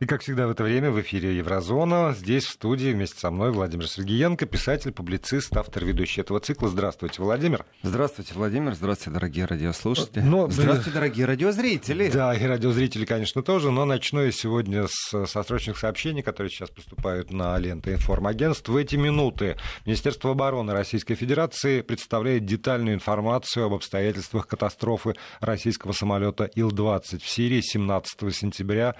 И, как всегда, в это время в эфире Еврозона. Здесь, в студии, вместе со мной Владимир Сергеенко, писатель, публицист, автор, ведущий этого цикла. Здравствуйте, Владимир. Здравствуйте, Владимир. Здравствуйте, дорогие радиослушатели. Но... Здравствуйте, дорогие радиозрители. Да, и радиозрители, конечно, тоже. Но начну я сегодня с, со срочных сообщений, которые сейчас поступают на ленты информагентств. В эти минуты Министерство обороны Российской Федерации представляет детальную информацию об обстоятельствах катастрофы российского самолета Ил-20 в Сирии 17 сентября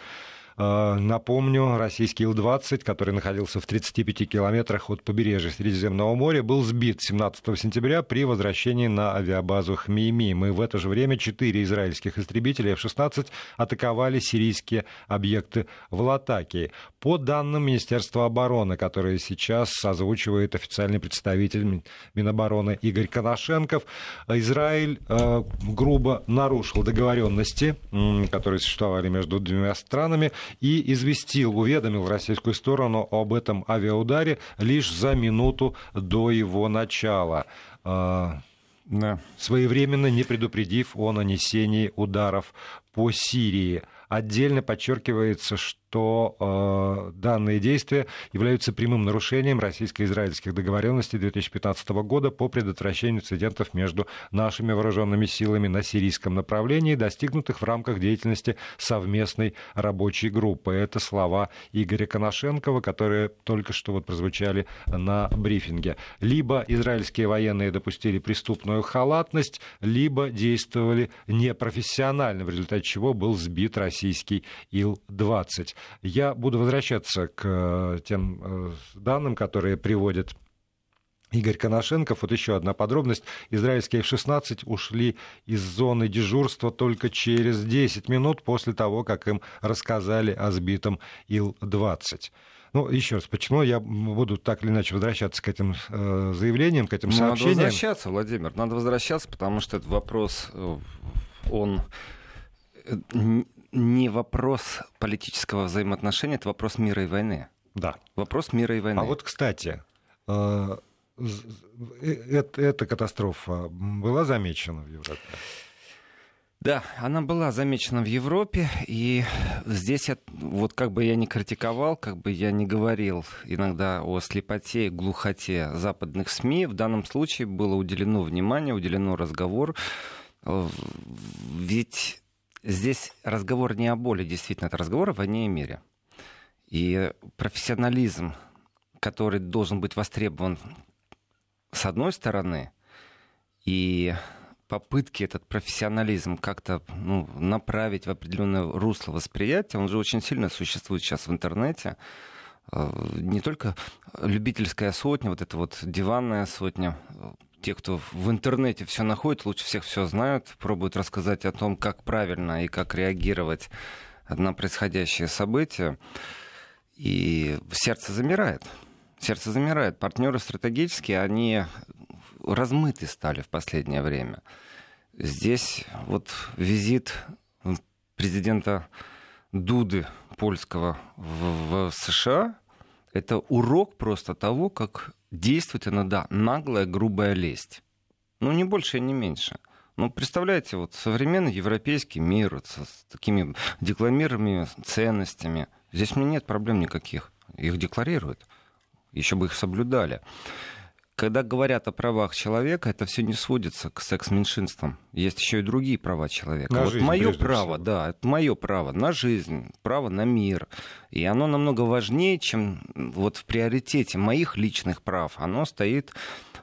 напомню, российский Ил-20, который находился в 35 километрах от побережья Средиземного моря, был сбит 17 сентября при возвращении на авиабазу Хмеймим. И в это же время четыре израильских истребителя F-16 атаковали сирийские объекты в Латакии. По данным Министерства обороны, которые сейчас озвучивает официальный представитель Минобороны Игорь Коношенков, Израиль э, грубо нарушил договоренности, которые существовали между двумя странами, и известил, уведомил российскую сторону об этом авиаударе лишь за минуту до его начала. А, да. своевременно не предупредив о нанесении ударов по Сирии. Отдельно подчеркивается, что э, данные действия являются прямым нарушением российско-израильских договоренностей 2015 года по предотвращению инцидентов между нашими вооруженными силами на сирийском направлении, достигнутых в рамках деятельности совместной рабочей группы. Это слова Игоря Коношенкова, которые только что вот прозвучали на брифинге. Либо израильские военные допустили преступную халатность, либо действовали непрофессионально, в результате чего был сбит российский Ил-20. Я буду возвращаться к э, тем э, данным, которые приводит Игорь Коношенков. Вот еще одна подробность. Израильские F-16 ушли из зоны дежурства только через 10 минут после того, как им рассказали о сбитом Ил-20. Ну, еще раз, почему я буду так или иначе возвращаться к этим э, заявлениям, к этим надо сообщениям? Надо возвращаться, Владимир, надо возвращаться, потому что этот вопрос, э, он не вопрос политического взаимоотношения, это вопрос мира и войны. Да. Вопрос мира и войны. А вот, кстати, э, э, эта катастрофа была замечена в Европе? Да, она была замечена в Европе, и здесь я, вот как бы я не критиковал, как бы я не говорил иногда о слепоте и глухоте западных СМИ, в данном случае было уделено внимание, уделено разговор, э, ведь здесь разговор не о боли, действительно, это разговор о войне и мире. И профессионализм, который должен быть востребован с одной стороны, и попытки этот профессионализм как-то ну, направить в определенное русло восприятия, он же очень сильно существует сейчас в интернете. Э, не только любительская сотня, вот эта вот диванная сотня, те, кто в интернете все находит, лучше всех все знают, пробуют рассказать о том, как правильно и как реагировать на происходящее событие. И сердце замирает. Сердце замирает. Партнеры стратегические, они размыты стали в последнее время. Здесь вот визит президента Дуды польского в, в США – это урок просто того, как действовать иногда наглая, грубая лесть. Ну, не больше и не меньше. Ну, представляете, вот современный европейский мир вот, с такими декламируемыми ценностями. Здесь меня нет проблем никаких. Их декларируют. Еще бы их соблюдали когда говорят о правах человека, это все не сводится к секс-меньшинствам. Есть еще и другие права человека. На вот жизнь, мое право, всего. да, это мое право на жизнь, право на мир. И оно намного важнее, чем вот в приоритете моих личных прав. Оно стоит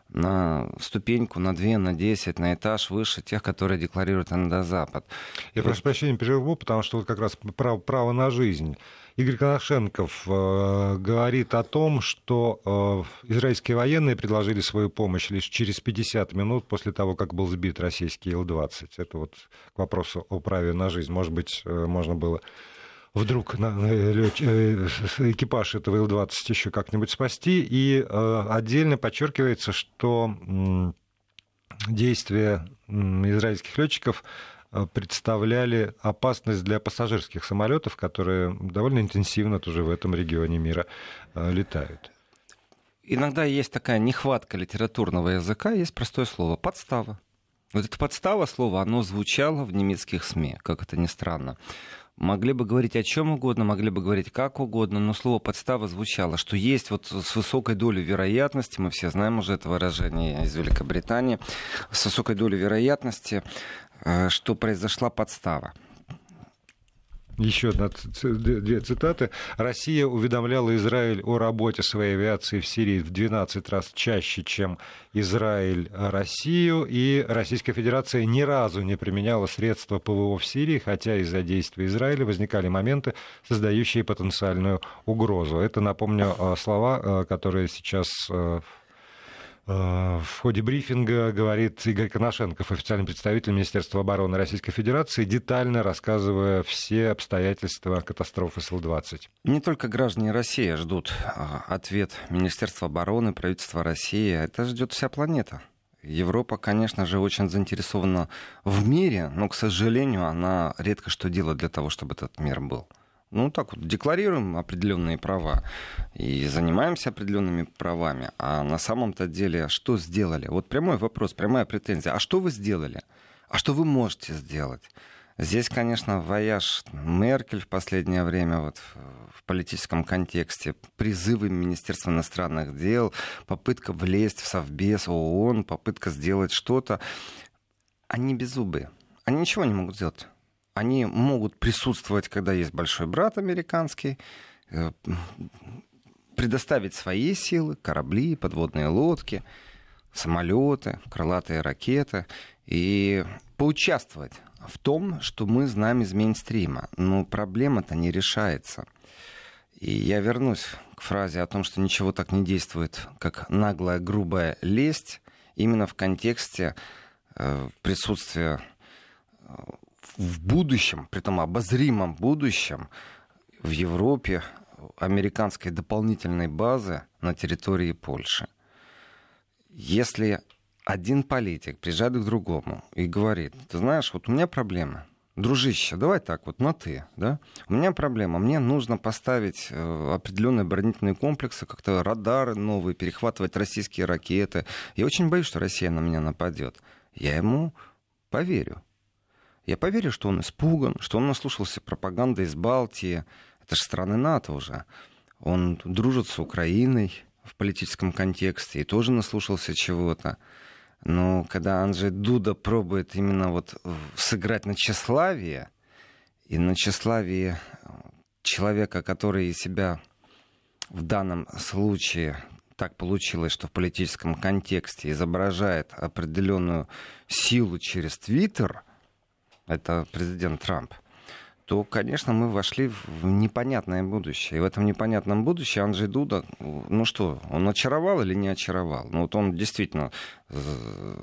на ступеньку, на две, на десять, на этаж выше тех, которые декларирует Запад. Я прошу прощения, перерву, потому что вот как раз право, право на жизнь. Игорь Коношенков э, говорит о том, что э, израильские военные предложили свою помощь лишь через 50 минут после того, как был сбит российский Ил-20. Это вот к вопросу о праве на жизнь. Может быть, э, можно было вдруг экипаж этого Ил-20 еще как-нибудь спасти. И отдельно подчеркивается, что действия израильских летчиков представляли опасность для пассажирских самолетов, которые довольно интенсивно тоже в этом регионе мира э, летают. Иногда есть такая нехватка литературного языка, есть простое слово подстава. Вот это подстава слова, оно звучало в немецких СМИ, как это ни странно. Могли бы говорить о чем угодно, могли бы говорить как угодно, но слово подстава звучало, что есть вот с высокой долей вероятности, мы все знаем уже это выражение из Великобритании, с высокой долей вероятности, э, что произошла подстава. Еще одна, две цитаты. Россия уведомляла Израиль о работе своей авиации в Сирии в 12 раз чаще, чем Израиль Россию, и Российская Федерация ни разу не применяла средства ПВО в Сирии, хотя из-за действий Израиля возникали моменты, создающие потенциальную угрозу. Это, напомню, э, слова, э, которые сейчас в ходе брифинга говорит Игорь Коношенков, официальный представитель Министерства обороны Российской Федерации, детально рассказывая все обстоятельства катастрофы Сил-20. Не только граждане России ждут а, ответ Министерства обороны, правительства России, это ждет вся планета. Европа, конечно же, очень заинтересована в мире, но, к сожалению, она редко что делает для того, чтобы этот мир был ну, так вот, декларируем определенные права и занимаемся определенными правами. А на самом-то деле что сделали? Вот прямой вопрос, прямая претензия. А что вы сделали? А что вы можете сделать? Здесь, конечно, вояж Меркель в последнее время вот, в политическом контексте, призывы Министерства иностранных дел, попытка влезть в Совбез ООН, попытка сделать что-то. Они беззубые. Они ничего не могут сделать они могут присутствовать, когда есть большой брат американский, э, предоставить свои силы, корабли, подводные лодки, самолеты, крылатые ракеты и поучаствовать в том, что мы знаем из мейнстрима. Но проблема-то не решается. И я вернусь к фразе о том, что ничего так не действует, как наглая, грубая лесть, именно в контексте э, присутствия э, в будущем, при том обозримом будущем, в Европе американской дополнительной базы на территории Польши. Если один политик приезжает к другому и говорит, ты знаешь, вот у меня проблема, дружище, давай так вот, на ты, да? У меня проблема, мне нужно поставить э, определенные оборонительные комплексы, как-то радары новые, перехватывать российские ракеты. Я очень боюсь, что Россия на меня нападет. Я ему поверю. Я поверю, что он испуган, что он наслушался пропаганды из Балтии. Это же страны НАТО уже. Он дружит с Украиной в политическом контексте и тоже наслушался чего-то. Но когда Анджей Дуда пробует именно вот сыграть на тщеславие, и на тщеславие человека, который себя в данном случае так получилось, что в политическом контексте изображает определенную силу через Твиттер – это президент Трамп, то, конечно, мы вошли в непонятное будущее. И в этом непонятном будущем Анджей Дуда, ну что, он очаровал или не очаровал? Ну вот он действительно э,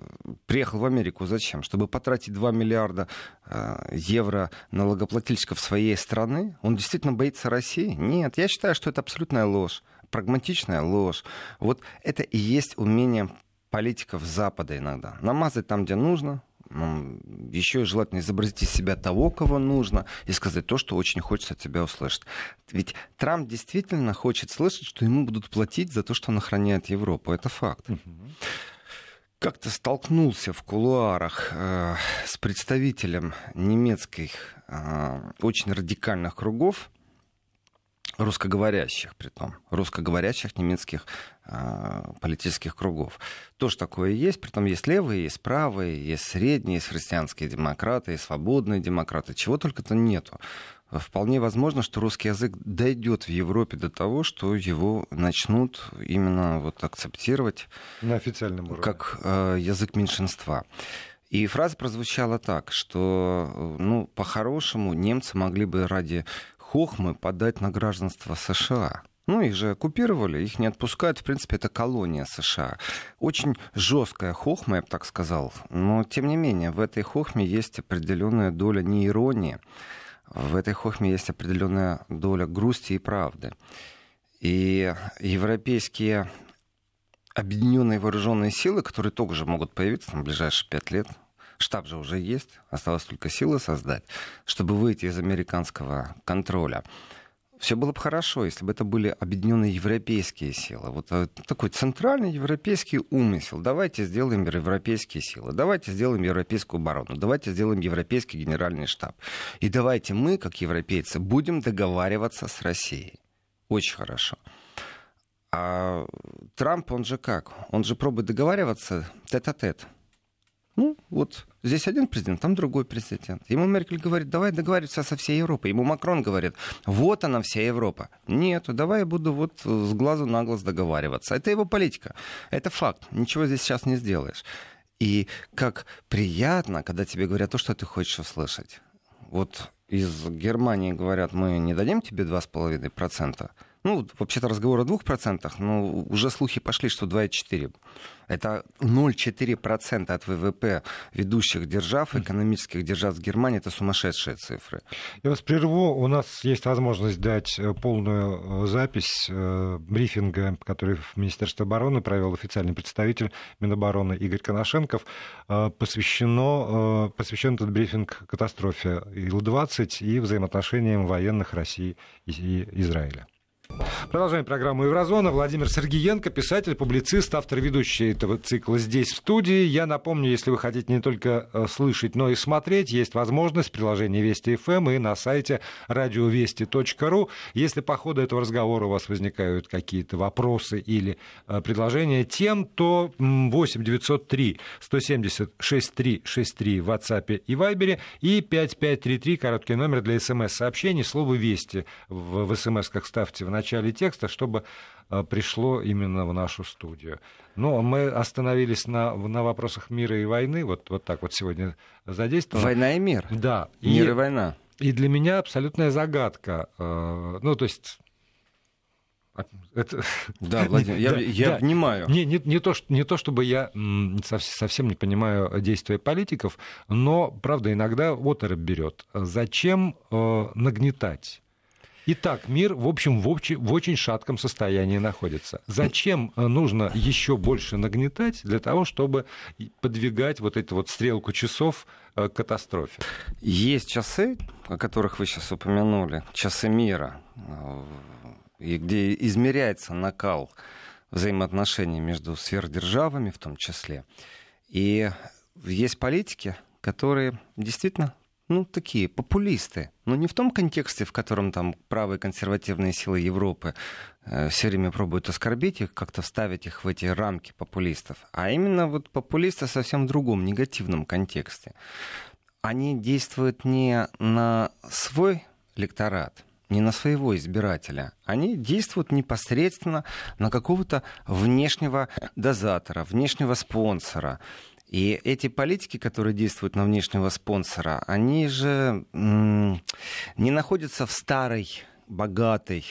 приехал в Америку зачем? Чтобы потратить 2 миллиарда э, евро налогоплательщиков своей страны? Он действительно боится России? Нет, я считаю, что это абсолютная ложь, прагматичная ложь. Вот это и есть умение политиков Запада иногда. Намазать там, где нужно, еще желательно изобразить из себя того, кого нужно, и сказать то, что очень хочется от тебя услышать. Ведь Трамп действительно хочет слышать, что ему будут платить за то, что он охраняет Европу. Это факт. Как-то столкнулся в кулуарах э, с представителем немецких э, очень радикальных кругов, русскоговорящих, при том, русскоговорящих немецких политических кругов. Тоже такое есть, при том есть левые, есть правые, есть средние, есть христианские демократы, есть свободные демократы, чего только-то нету. Вполне возможно, что русский язык дойдет в Европе до того, что его начнут именно вот акцептировать на официальном уровне. как э, язык меньшинства. И фраза прозвучала так, что, э, ну, по-хорошему, немцы могли бы ради хохмы подать на гражданство США. Ну, их же оккупировали, их не отпускают. В принципе, это колония США. Очень жесткая хохма, я бы так сказал. Но, тем не менее, в этой хохме есть определенная доля не иронии. В этой хохме есть определенная доля грусти и правды. И европейские объединенные вооруженные силы, которые тоже могут появиться в ближайшие пять лет, штаб же уже есть, осталось только силы создать, чтобы выйти из американского контроля. Все было бы хорошо, если бы это были объединенные европейские силы. Вот э, такой центральный европейский умысел. Давайте сделаем европейские силы, давайте сделаем европейскую оборону, давайте сделаем европейский генеральный штаб. И давайте мы, как европейцы, будем договариваться с Россией. Очень хорошо. А Трамп, он же как? Он же пробует договариваться тет-а-тет. Ну, вот здесь один президент, там другой президент. Ему Меркель говорит, давай договариваться со всей Европой. Ему Макрон говорит, вот она вся Европа. Нет, давай я буду вот с глазу на глаз договариваться. Это его политика. Это факт. Ничего здесь сейчас не сделаешь. И как приятно, когда тебе говорят то, что ты хочешь услышать. Вот из Германии говорят, мы не дадим тебе 2,5%. Ну, вообще-то разговор о 2%, но уже слухи пошли, что 2,4%. Это 0,4% от ВВП ведущих держав, экономических держав с Германии. Это сумасшедшие цифры. Я вас прерву. У нас есть возможность дать э, полную э, запись э, брифинга, который в Министерстве обороны провел официальный представитель Минобороны Игорь Коношенков. Посвящено, посвящен этот брифинг катастрофе Ил-20 и взаимоотношениям военных России и Израиля. Продолжаем программу «Еврозона». Владимир Сергеенко, писатель, публицист, автор ведущий этого цикла здесь, в студии. Я напомню, если вы хотите не только э, слышать, но и смотреть, есть возможность в приложении Вести ФМ эм и на сайте радиовести.ру. Если по ходу этого разговора у вас возникают какие-то вопросы или э, предложения тем, то 8 903 170 6363 в WhatsApp и Viber и 5533, короткий номер для смс-сообщений. Слово «Вести» в, смс-ках ставьте в начале начале текста, чтобы э, пришло именно в нашу студию. Но мы остановились на, на вопросах мира и войны, вот, вот так вот сегодня задействованы. Война и мир. Да. Мир и, и война. И для меня абсолютная загадка. Э, ну, то есть это... Да, Владимир, я, да, я да. внимаю. Не, не, не, то, не то, чтобы я совсем не понимаю действия политиков, но, правда, иногда оторопь берет. Зачем э, нагнетать? Итак, мир, в общем, в, общ... в очень шатком состоянии находится. Зачем э, нужно еще больше нагнетать для того, чтобы подвигать вот эту вот стрелку часов э, к катастрофе? Есть часы, о которых вы сейчас упомянули, часы мира, э, и где измеряется накал взаимоотношений между сверхдержавами в том числе. И есть политики, которые действительно ну, такие популисты. Но не в том контексте, в котором там правые консервативные силы Европы э, все время пробуют оскорбить их, как-то вставить их в эти рамки популистов, а именно вот популисты совсем в другом, негативном контексте. Они действуют не на свой электорат, не на своего избирателя. Они действуют непосредственно на какого-то внешнего дозатора, внешнего спонсора. И эти политики, которые действуют на внешнего спонсора, они же не находятся в старой, богатой,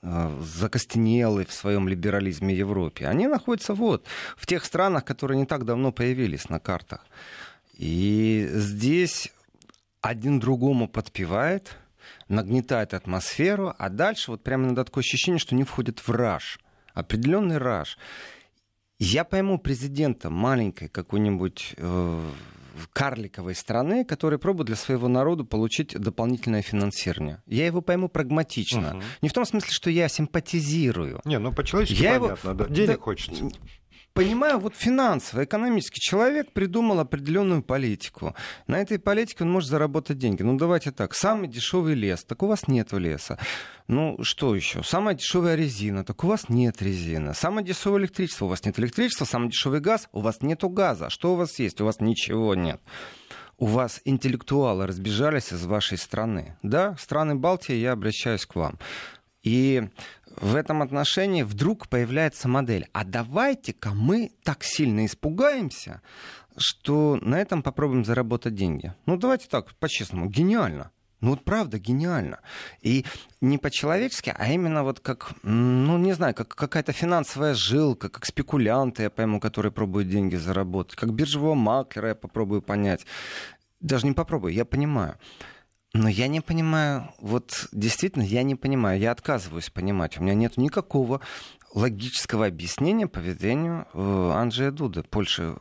э, закостенелой в своем либерализме Европе. Они находятся вот, в тех странах, которые не так давно появились на картах. И здесь один другому подпевает, нагнетает атмосферу, а дальше вот прямо надо такое ощущение, что не входит в раж, определенный раж. Я пойму президента маленькой какой-нибудь э, карликовой страны, который пробует для своего народа получить дополнительное финансирование. Я его пойму прагматично. Угу. Не в том смысле, что я симпатизирую. Не, ну по-человечески я понятно, его... да. Денег да, хочется понимаю, вот финансово, экономически человек придумал определенную политику. На этой политике он может заработать деньги. Ну, давайте так. Самый дешевый лес, так у вас нет леса. Ну, что еще? Самая дешевая резина, так у вас нет резины. Самое дешевое электричество, у вас нет электричества. Самый дешевый газ, у вас нету газа. Что у вас есть? У вас ничего нет у вас интеллектуалы разбежались из вашей страны. Да, страны Балтии, я обращаюсь к вам. И в этом отношении вдруг появляется модель. А давайте-ка мы так сильно испугаемся, что на этом попробуем заработать деньги. Ну, давайте так, по-честному, гениально. Ну вот правда гениально. И не по-человечески, а именно вот как, ну не знаю, как какая-то финансовая жилка, как спекулянты, я пойму, которые пробуют деньги заработать, как биржевого маклера я попробую понять. Даже не попробую, я понимаю. Но я не понимаю, вот действительно, я не понимаю, я отказываюсь понимать. У меня нет никакого логического объяснения поведению э, Анджея Дуды. Польша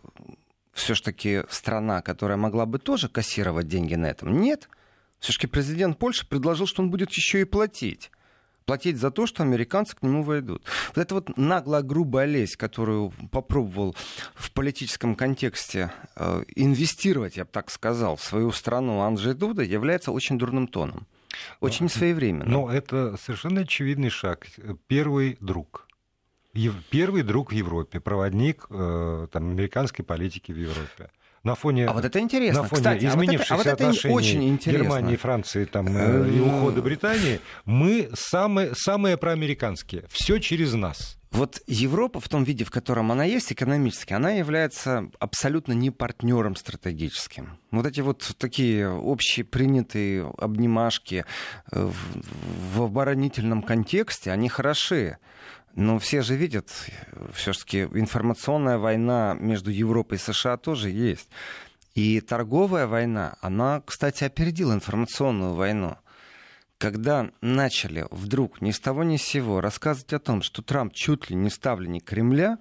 все-таки страна, которая могла бы тоже кассировать деньги на этом. Нет. Все-таки президент Польши предложил, что он будет еще и платить. Платить за то, что американцы к нему войдут. Вот эта вот наглая грубая лесть, которую попробовал в политическом контексте э, инвестировать, я бы так сказал, в свою страну Анджей Дуда, является очень дурным тоном. Очень ну, своевременно. Но это совершенно очевидный шаг. Первый друг. Первый друг в Европе, проводник э, там, американской политики в Европе на фоне, а вот это интересно. На фоне Кстати, изменившихся а вот это, а вот это отношений очень Германии, Франции там, э, и ухода Британии, мы самые, самые проамериканские. Все через нас. Вот Европа в том виде, в котором она есть экономически, она является абсолютно не партнером стратегическим. Вот эти вот такие общие принятые обнимашки э, в, в оборонительном контексте, они хороши. Но все же видят, все-таки информационная война между Европой и США тоже есть. И торговая война, она, кстати, опередила информационную войну. Когда начали вдруг ни с того ни с сего рассказывать о том, что Трамп чуть ли не ставленник Кремля,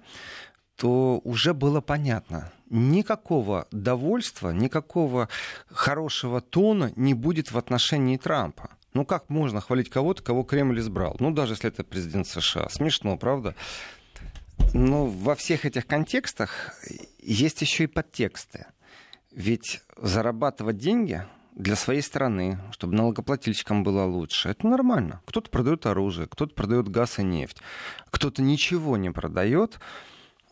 то уже было понятно, никакого довольства, никакого хорошего тона не будет в отношении Трампа. Ну как можно хвалить кого-то, кого Кремль избрал? Ну даже если это президент США. Смешно, правда? Но во всех этих контекстах есть еще и подтексты. Ведь зарабатывать деньги для своей страны, чтобы налогоплательщикам было лучше, это нормально. Кто-то продает оружие, кто-то продает газ и нефть, кто-то ничего не продает,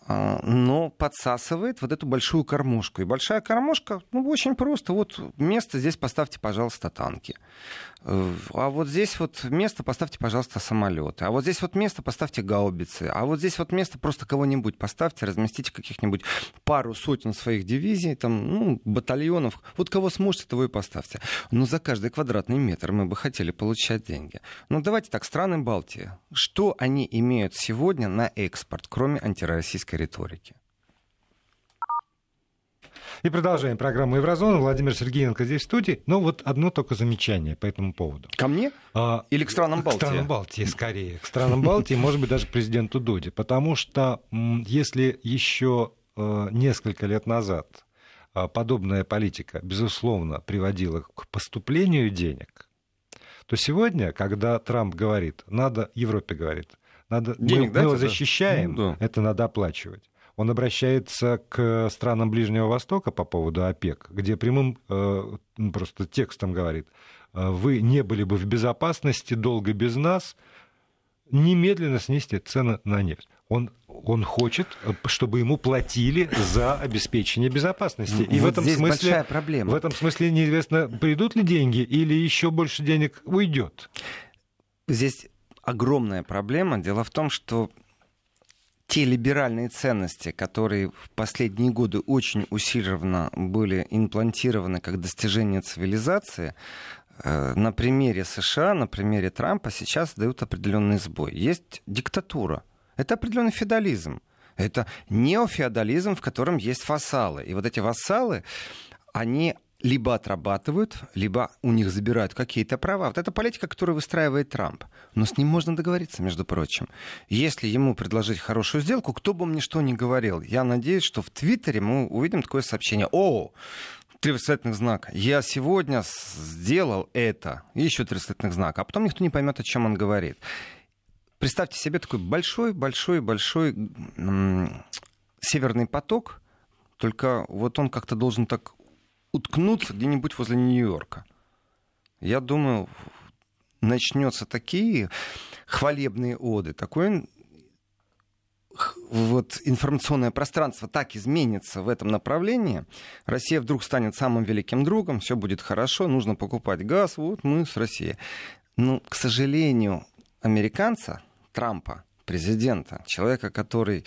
но подсасывает вот эту большую кормушку. И большая кормушка, ну, очень просто. Вот место здесь поставьте, пожалуйста, танки. Э, а вот здесь вот место поставьте, пожалуйста, самолеты. А вот здесь вот место поставьте гаубицы. А вот здесь вот место просто кого-нибудь поставьте, разместите каких-нибудь пару сотен своих дивизий, там, ну, батальонов. Вот кого сможете, того и поставьте. Но за каждый квадратный метр мы бы хотели получать деньги. Ну, давайте так, страны Балтии. Что они имеют сегодня на экспорт, кроме антироссийской риторики? И продолжаем программу Еврозона. Владимир Сергеенко здесь в студии. Но вот одно только замечание по этому поводу. Ко мне? А, Или к странам Балтии? К странам Балтии, скорее. К странам Балтии, может быть, даже к президенту Дуде. Потому что если еще э, несколько лет назад а, подобная политика, безусловно, приводила к поступлению денег, то сегодня, когда Трамп говорит, надо, Европе говорит, надо, Денег мы, мы его защищаем, ну, да. это надо оплачивать он обращается к странам Ближнего Востока по поводу ОПЕК, где прямым э, просто текстом говорит, «Э, вы не были бы в безопасности долго без нас, немедленно снести цены на нефть. Он, он хочет, чтобы ему платили за обеспечение безопасности. И вот в этом смысле большая проблема. В этом смысле неизвестно, придут ли деньги или еще больше денег уйдет. Здесь огромная проблема. Дело в том, что те либеральные ценности, которые в последние годы очень усиленно были имплантированы как достижение цивилизации, э, на примере США, на примере Трампа сейчас дают определенный сбой. Есть диктатура. Это определенный феодализм. Это неофеодализм, в котором есть вассалы. И вот эти вассалы, они либо отрабатывают, либо у них забирают какие-то права. Вот это политика, которую выстраивает Трамп. Но с ним можно договориться, между прочим. Если ему предложить хорошую сделку, кто бы мне что ни говорил, я надеюсь, что в Твиттере мы увидим такое сообщение. О, три восклицательных знака. Я сегодня сделал это. И еще три восклицательных знака. А потом никто не поймет, о чем он говорит. Представьте себе такой большой-большой-большой северный поток, только вот он как-то должен так уткнуться где-нибудь возле Нью-Йорка. Я думаю, начнется такие хвалебные оды, такое вот информационное пространство так изменится в этом направлении, Россия вдруг станет самым великим другом, все будет хорошо, нужно покупать газ, вот мы с Россией. Но, к сожалению, американца, Трампа, президента, человека, который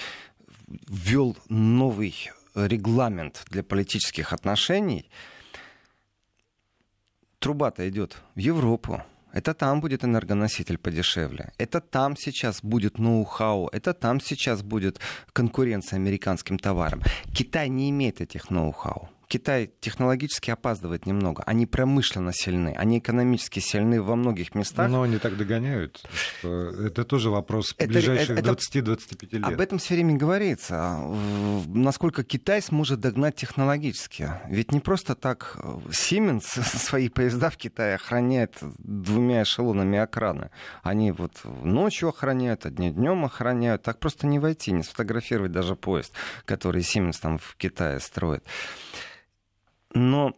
ввел новый регламент для политических отношений, труба-то идет в Европу. Это там будет энергоноситель подешевле. Это там сейчас будет ноу-хау. Это там сейчас будет конкуренция американским товарам. Китай не имеет этих ноу-хау. Китай технологически опаздывает немного. Они промышленно сильны, они экономически сильны во многих местах. Но они так догоняют. это тоже вопрос это, ближайших это, 20-25 лет. Об этом все время говорится. Насколько Китай сможет догнать технологически. Ведь не просто так Siemens свои поезда в Китае охраняет двумя эшелонами окрана. Они вот ночью охраняют, одни днем охраняют. Так просто не войти, не сфотографировать даже поезд, который Siemens там в Китае строит. Но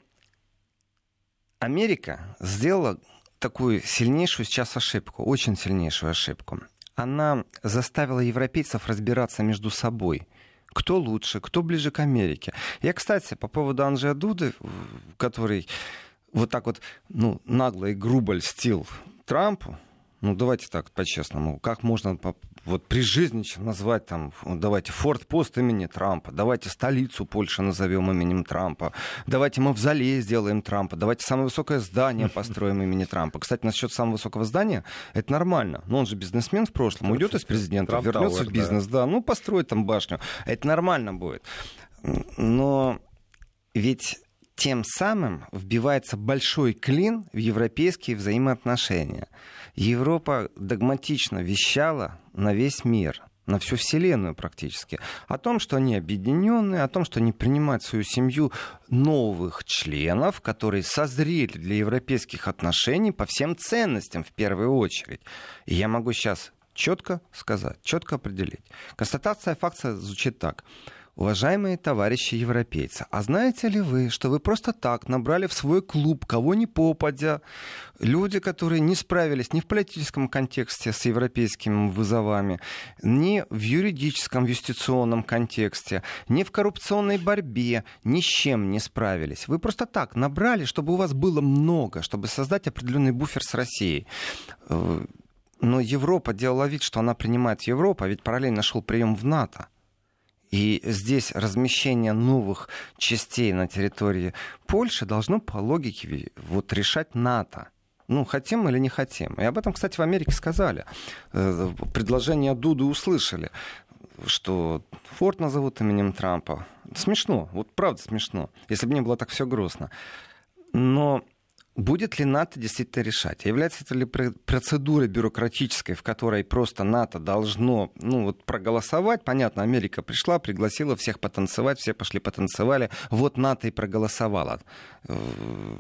Америка сделала такую сильнейшую сейчас ошибку, очень сильнейшую ошибку. Она заставила европейцев разбираться между собой. Кто лучше, кто ближе к Америке. Я, кстати, по поводу Анджея Дуды, который вот так вот ну, нагло и грубо льстил Трампу, ну давайте так по-честному, как можно вот при жизни назвать там, давайте форт-пост имени Трампа, давайте столицу Польши назовем именем Трампа, давайте мавзолей сделаем Трампа, давайте самое высокое здание построим имени Трампа. Кстати, насчет самого высокого здания, это нормально. Но он же бизнесмен в прошлом, уйдет из президента, Трамп вернется Тауэр, в бизнес, да. да, ну построит там башню. Это нормально будет. Но ведь тем самым вбивается большой клин в европейские взаимоотношения. Европа догматично вещала на весь мир на всю Вселенную практически, о том, что они объединенные, о том, что они принимают свою семью новых членов, которые созрели для европейских отношений по всем ценностям в первую очередь. И я могу сейчас четко сказать, четко определить. Констатация факта звучит так. Уважаемые товарищи европейцы, а знаете ли вы, что вы просто так набрали в свой клуб кого ни попадя, люди, которые не справились ни в политическом контексте с европейскими вызовами, ни в юридическом, юстиционном контексте, ни в коррупционной борьбе, ни с чем не справились. Вы просто так набрали, чтобы у вас было много, чтобы создать определенный буфер с Россией. Э, но Европа делала вид, что она принимает Европу, а ведь параллельно шел прием в НАТО. И здесь размещение новых частей на территории Польши должно по логике вот решать НАТО. Ну, хотим или не хотим. И об этом, кстати, в Америке сказали. Э, предложение Дуды услышали что Форд назовут именем Трампа. Смешно, вот правда смешно, если бы не было так все грустно. Но Будет ли НАТО действительно решать? Является это ли процедурой бюрократической, в которой просто НАТО должно ну, вот, проголосовать? Понятно, Америка пришла, пригласила всех потанцевать, все пошли потанцевали. Вот НАТО и проголосовала. Э,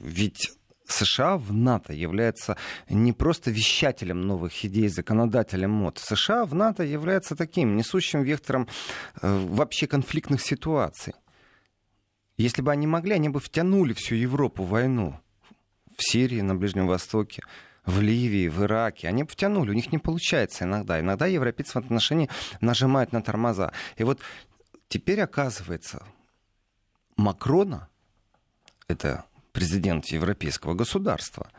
ведь США в НАТО является не просто вещателем новых идей, законодателем мод. США в НАТО является таким несущим вектором э, вообще конфликтных ситуаций. Если бы они могли, они бы втянули всю Европу в войну в Сирии, на Ближнем Востоке, в Ливии, в Ираке. Они втянули, у них не получается иногда. Иногда европейцы в отношении нажимают на тормоза. И вот теперь оказывается, Макрона, это президент европейского государства,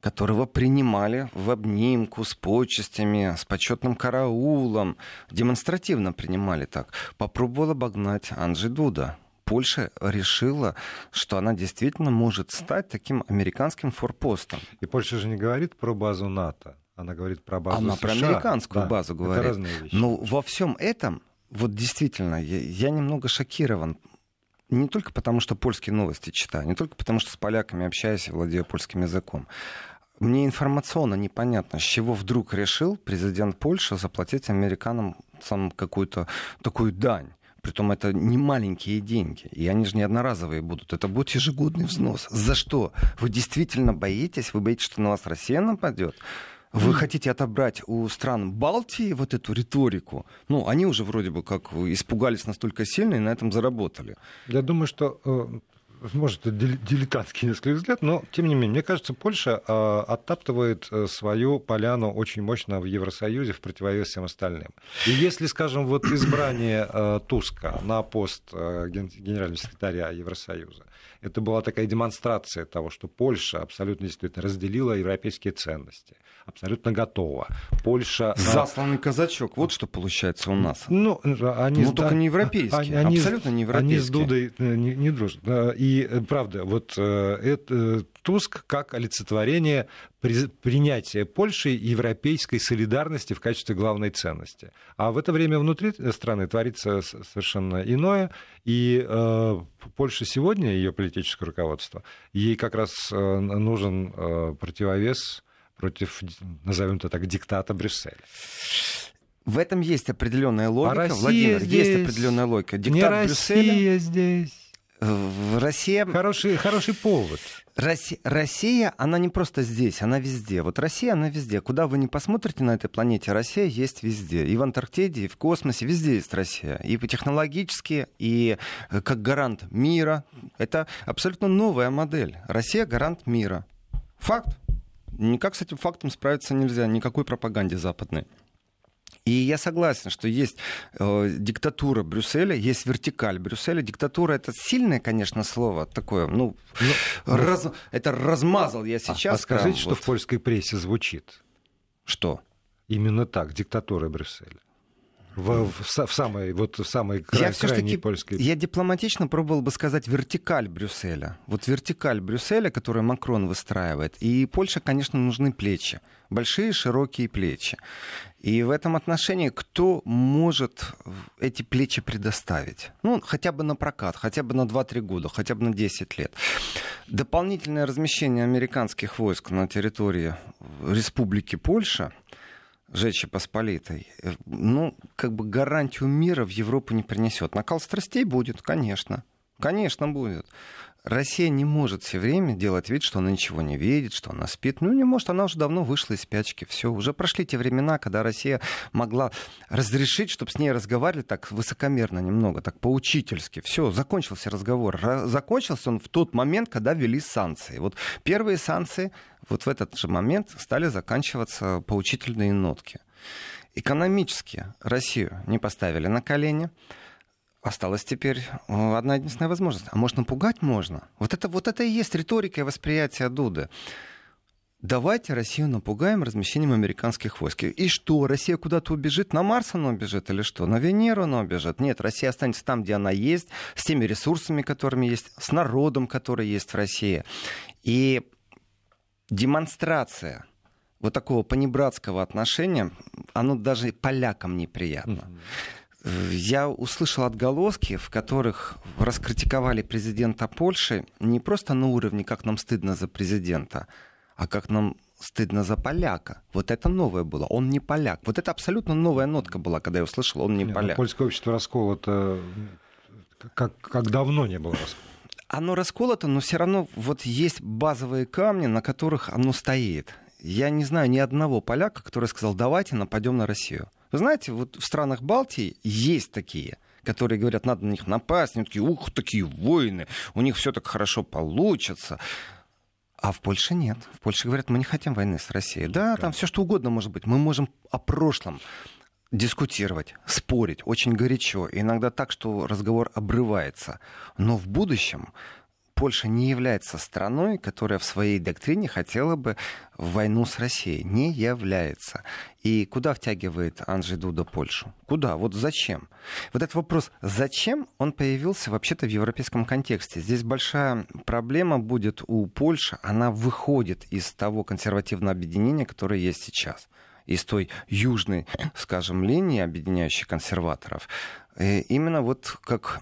которого принимали в обнимку с почестями, с почетным караулом, демонстративно принимали так, попробовал обогнать Анджи Дуда, Польша решила, что она действительно может стать таким американским форпостом. И Польша же не говорит про базу НАТО, она говорит про базу она США. про американскую да, базу говорит. Это разные вещи. Но во всем этом, вот действительно, я, я немного шокирован. Не только потому, что польские новости читаю, не только потому, что с поляками общаюсь и владею польским языком. Мне информационно непонятно, с чего вдруг решил президент Польши заплатить американам какую-то такую дань. Притом это не маленькие деньги, и они же не одноразовые будут. Это будет ежегодный взнос. За что? Вы действительно боитесь? Вы боитесь, что на вас Россия нападет? Вы хотите отобрать у стран Балтии вот эту риторику? Ну, они уже вроде бы как испугались настолько сильно и на этом заработали. Я думаю, что э, может, дилетантский несколько взгляд, но, тем не менее, мне кажется, Польша э, оттаптывает э, свою поляну очень мощно в Евросоюзе в противовес всем остальным. И если, скажем, вот избрание э, Туска на пост генерального секретаря Евросоюза, это была такая демонстрация того, что Польша абсолютно действительно разделила европейские ценности, абсолютно готова. Польша... Засланный казачок, вот что получается у нас. Ну, они... Ну, только не европейские, они, абсолютно не европейские. Они с Дудой не, не дружат. И, правда, вот это, Туск как олицетворение принятия Польши европейской солидарности в качестве главной ценности. А в это время внутри страны творится совершенно иное, и э, Польша сегодня, ее политическое руководство, ей как раз э, нужен э, противовес против, назовем это так, диктата Брюсселя. В этом есть определенная логика, а Владимир, здесь... есть определенная логика. Диктат Не Брюсселя... Россия здесь. Россия... Хороший, хороший повод. Россия, Россия, она не просто здесь, она везде. Вот Россия, она везде. Куда вы не посмотрите на этой планете, Россия есть везде. И в Антарктиде, и в космосе, везде есть Россия. И технологически, и э, как гарант мира. Это абсолютно новая модель. Россия гарант мира. Факт. Никак с этим фактом справиться нельзя, никакой пропаганде западной. И я согласен, что есть э, диктатура Брюсселя, есть вертикаль Брюсселя. Диктатура это сильное, конечно, слово такое. Ну, ну, ну раз, это размазал я сейчас. А, а скажите, прям, что вот. в польской прессе звучит? Что? Именно так, диктатура Брюсселя. В, в, в самой, вот в самой край, я крайней польской... Я дипломатично пробовал бы сказать вертикаль Брюсселя. Вот вертикаль Брюсселя, которую Макрон выстраивает. И Польше, конечно, нужны плечи. Большие, широкие плечи. И в этом отношении кто может эти плечи предоставить? Ну, хотя бы на прокат, хотя бы на 2-3 года, хотя бы на 10 лет. Дополнительное размещение американских войск на территории Республики Польша – Жечи Посполитой, э, ну, как бы гарантию мира в Европу не принесет. Накал страстей будет, конечно. Конечно, будет. Россия не может все время делать вид, что она ничего не видит, что она спит. Ну, не может, она уже давно вышла из спячки. Все, уже прошли те времена, когда Россия могла разрешить, чтобы с ней разговаривали так высокомерно немного, так поучительски. Все, закончился разговор. Закончился он в тот момент, когда ввели санкции. Вот первые санкции вот в этот же момент стали заканчиваться поучительные нотки. Экономически Россию не поставили на колени. Осталась теперь э, одна единственная возможность. А может, напугать можно? Вот это, вот это и есть риторика и восприятие Дуды. Давайте Россию напугаем размещением американских войск. И что, Россия куда-то убежит? На Марс она убежит или что? На Венеру она убежит? Нет, Россия останется там, где она есть, с теми ресурсами, которыми есть, с народом, который есть в России. И демонстрация вот такого понебратского отношения, оно даже полякам неприятно. Mm-hmm. Я услышал отголоски, в которых раскритиковали президента Польши не просто на уровне, как нам стыдно за президента, а как нам стыдно за поляка. Вот это новое было. Он не поляк. Вот это абсолютно новая нотка была, когда я услышал, он не, не ну, поляк. Польское общество расколото как, как давно не было расколото. Оно расколото, но все равно вот есть базовые камни, на которых оно стоит. Я не знаю ни одного поляка, который сказал, давайте нападем на Россию. Вы знаете, вот в странах Балтии есть такие которые говорят, надо на них напасть, они такие, ух, такие воины, у них все так хорошо получится. А в Польше нет. В Польше говорят, мы не хотим войны с Россией. Да, там все что угодно может быть. Мы можем о прошлом дискутировать, спорить очень горячо, иногда так, что разговор обрывается. Но в будущем Польша не является страной, которая в своей доктрине хотела бы войну с Россией. Не является. И куда втягивает Анджей Дуда Польшу? Куда? Вот зачем? Вот этот вопрос «зачем?» он появился вообще-то в европейском контексте. Здесь большая проблема будет у Польши. Она выходит из того консервативного объединения, которое есть сейчас из той южной, скажем, линии, объединяющей консерваторов, и именно вот как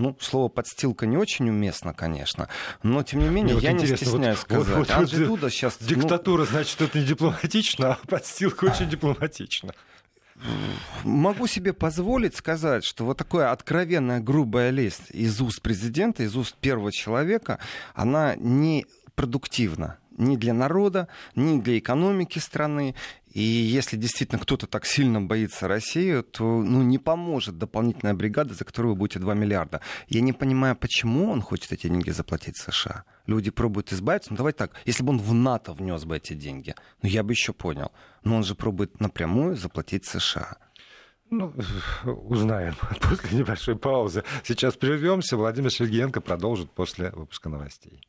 ну, слово подстилка не очень уместно, конечно, но тем не менее Мне я вот не стесняюсь вот, сказать. Вот, вот, Анджей Дуда сейчас... Ну, диктатура, ну... значит, это не дипломатично, а подстилка очень дипломатично. Могу себе позволить сказать, что вот такая откровенная грубая лесть из уст президента, из уст первого человека, она не продуктивна ни для народа, ни для экономики страны. И если действительно кто-то так сильно боится России, то ну, не поможет дополнительная бригада, за которую вы будете 2 миллиарда. Я не понимаю, почему он хочет эти деньги заплатить США. Люди пробуют избавиться. Ну, давайте так, если бы он в НАТО внес бы эти деньги, ну, я бы еще понял. Но он же пробует напрямую заплатить США. Ну, узнаем после небольшой паузы. Сейчас прервемся. Владимир Сергеенко продолжит после выпуска новостей.